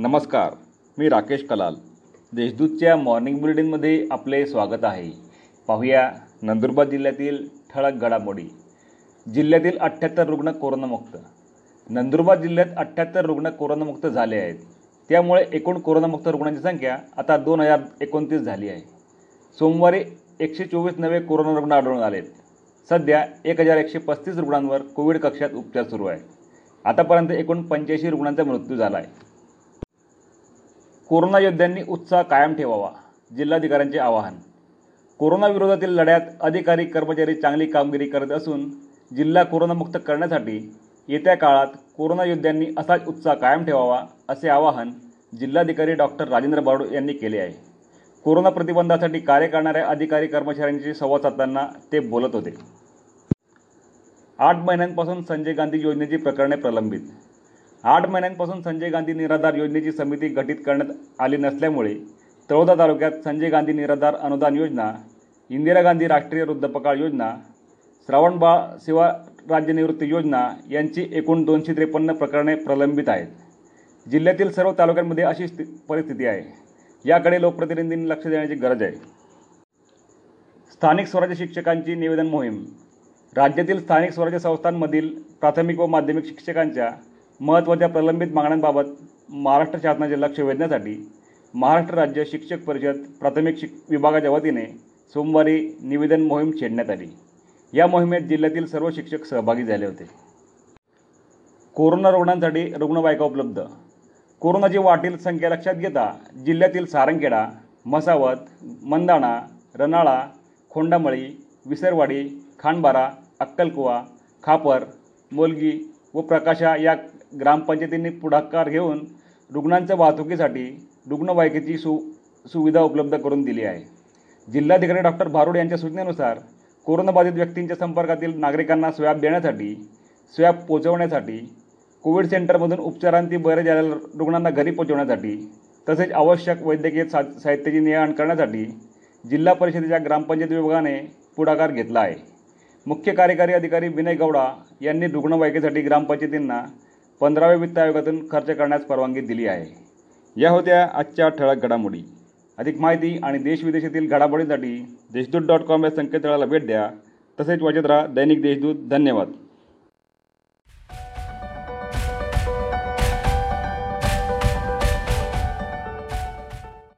नमस्कार मी राकेश कलाल. देशदूतच्या मॉर्निंग बुलेटिनमध्ये आपले स्वागत आहे. पाहूया नंदुरबार जिल्ह्यातील ठळक घडामोडी. जिल्ह्यातील अठ्ठ्याहत्तर रुग्ण कोरोनामुक्त. नंदुरबार जिल्ह्यात अठ्ठ्याहत्तर रुग्ण कोरोनामुक्त झाले आहेत. त्यामुळे एकूण कोरोनामुक्त रुग्णांची संख्या आता दोन हजार एकोणतीस झाली आहे. सोमवारी एकशे चोवीस नवे कोरोना रुग्ण आढळून आलेत. सध्या एक हजार एकशे पस्तीस रुग्णांवर कोविड कक्षात उपचार सुरू आहे. आतापर्यंत एकूण पंच्याऐंशी रुग्णांचा मृत्यू झाला आहे. कोरोना योद्ध्यांनी उत्साह कायम ठेवावा जिल्हाधिकाऱ्यांचे आवाहन. कोरोनाविरोधातील लढ्यात अधिकारी कर्मचारी चांगली कामगिरी करत असून जिल्हा कोरोनामुक्त करण्यासाठी येत्या काळात कोरोना योद्ध्यांनी असाच उत्साह कायम ठेवावा असे आवाहन जिल्हाधिकारी डॉक्टर राजेंद्र बारोड यांनी केले आहे. कोरोना प्रतिबंधासाठी कार्य करणाऱ्या अधिकारी कर्मचाऱ्यांशी संवाद साधताना ते बोलत होते. आठ महिन्यांपासून संजय गांधी योजनेची प्रकरणे प्रलंबित. आठ महिन्यांपासून संजय गांधी निराधार योजनेची समिती गठीत करण्यात आली नसल्यामुळे तळोदा तालुक्यात संजय गांधी निराधार अनुदान योजना इंदिरा गांधी राष्ट्रीय वृद्धपकाळ योजना श्रावणबाळ सेवा राज्य निवृत्ती योजना यांची एकूण दोनशे त्रेपन्न प्रकरणे प्रलंबित आहेत. जिल्ह्यातील सर्व तालुक्यांमध्ये अशी परिस्थिती आहे. याकडे लोकप्रतिनिधींनी लक्ष देण्याची गरज आहे. स्थानिक स्वराज्य शिक्षकांची निवेदन मोहीम. राज्यातील स्थानिक स्वराज्य संस्थांमधील प्राथमिक व माध्यमिक शिक्षकांच्या महत्त्वाच्या प्रलंबित मागण्यांबाबत महाराष्ट्र शासनाचे लक्ष वेधण्यासाठी महाराष्ट्र राज्य शिक्षक परिषद प्राथमिक शिक विभागाच्या वतीने सोमवारी निवेदन मोहीम छेडण्यात आली. या मोहिमेत जिल्ह्यातील सर्व शिक्षक सहभागी झाले होते. कोरोना रुग्णांसाठी रुग्णवाहिका उपलब्ध. कोरोनाची वाढील संख्या लक्षात घेता जिल्ह्यातील सारंगखेडा मसावत मंदाणा रनाळा खोंडामळी विसरवाडी खांडबारा अक्कलकुवा खापर मोलगी व प्रकाशा या ग्रामपंचायतींनी पुढाकार घेऊन रुग्णांच्या वाहतुकीसाठी रुग्णवाहिकेची सु सुविधा उपलब्ध करून दिली आहे. जिल्हाधिकारी डॉक्टर भारुड यांच्या सूचनेनुसार कोरोनाबाधित व्यक्तींच्या संपर्कातील नागरिकांना स्वॅब देण्यासाठी स्वॅब पोचवण्यासाठी कोविड सेंटरमधून उपचारांती बरे झालेल्या रुग्णांना घरी पोचवण्यासाठी तसेच आवश्यक वैद्यकीय सा साहित्याची ने करण्यासाठी जिल्हा परिषदेच्या ग्रामपंचायत विभागाने पुढाकार घेतला आहे. मुख्य कार्यकारी अधिकारी विनय गौडा यांनी रुग्णवाहिकेसाठी ग्रामपंचायतींना पंधराव्या वित्त आयोगातून खर्च करण्यास परवानगी दिली आहे. या होत्या आजच्या ठळक घडामोडी. अधिक माहिती आणि देशविदेशातील घडामोडींसाठी देशदूत डॉट कॉम या संकेतस्थळाला भेट द्या. तसेच वाचत राहा दैनिक देशदूत. धन्यवाद.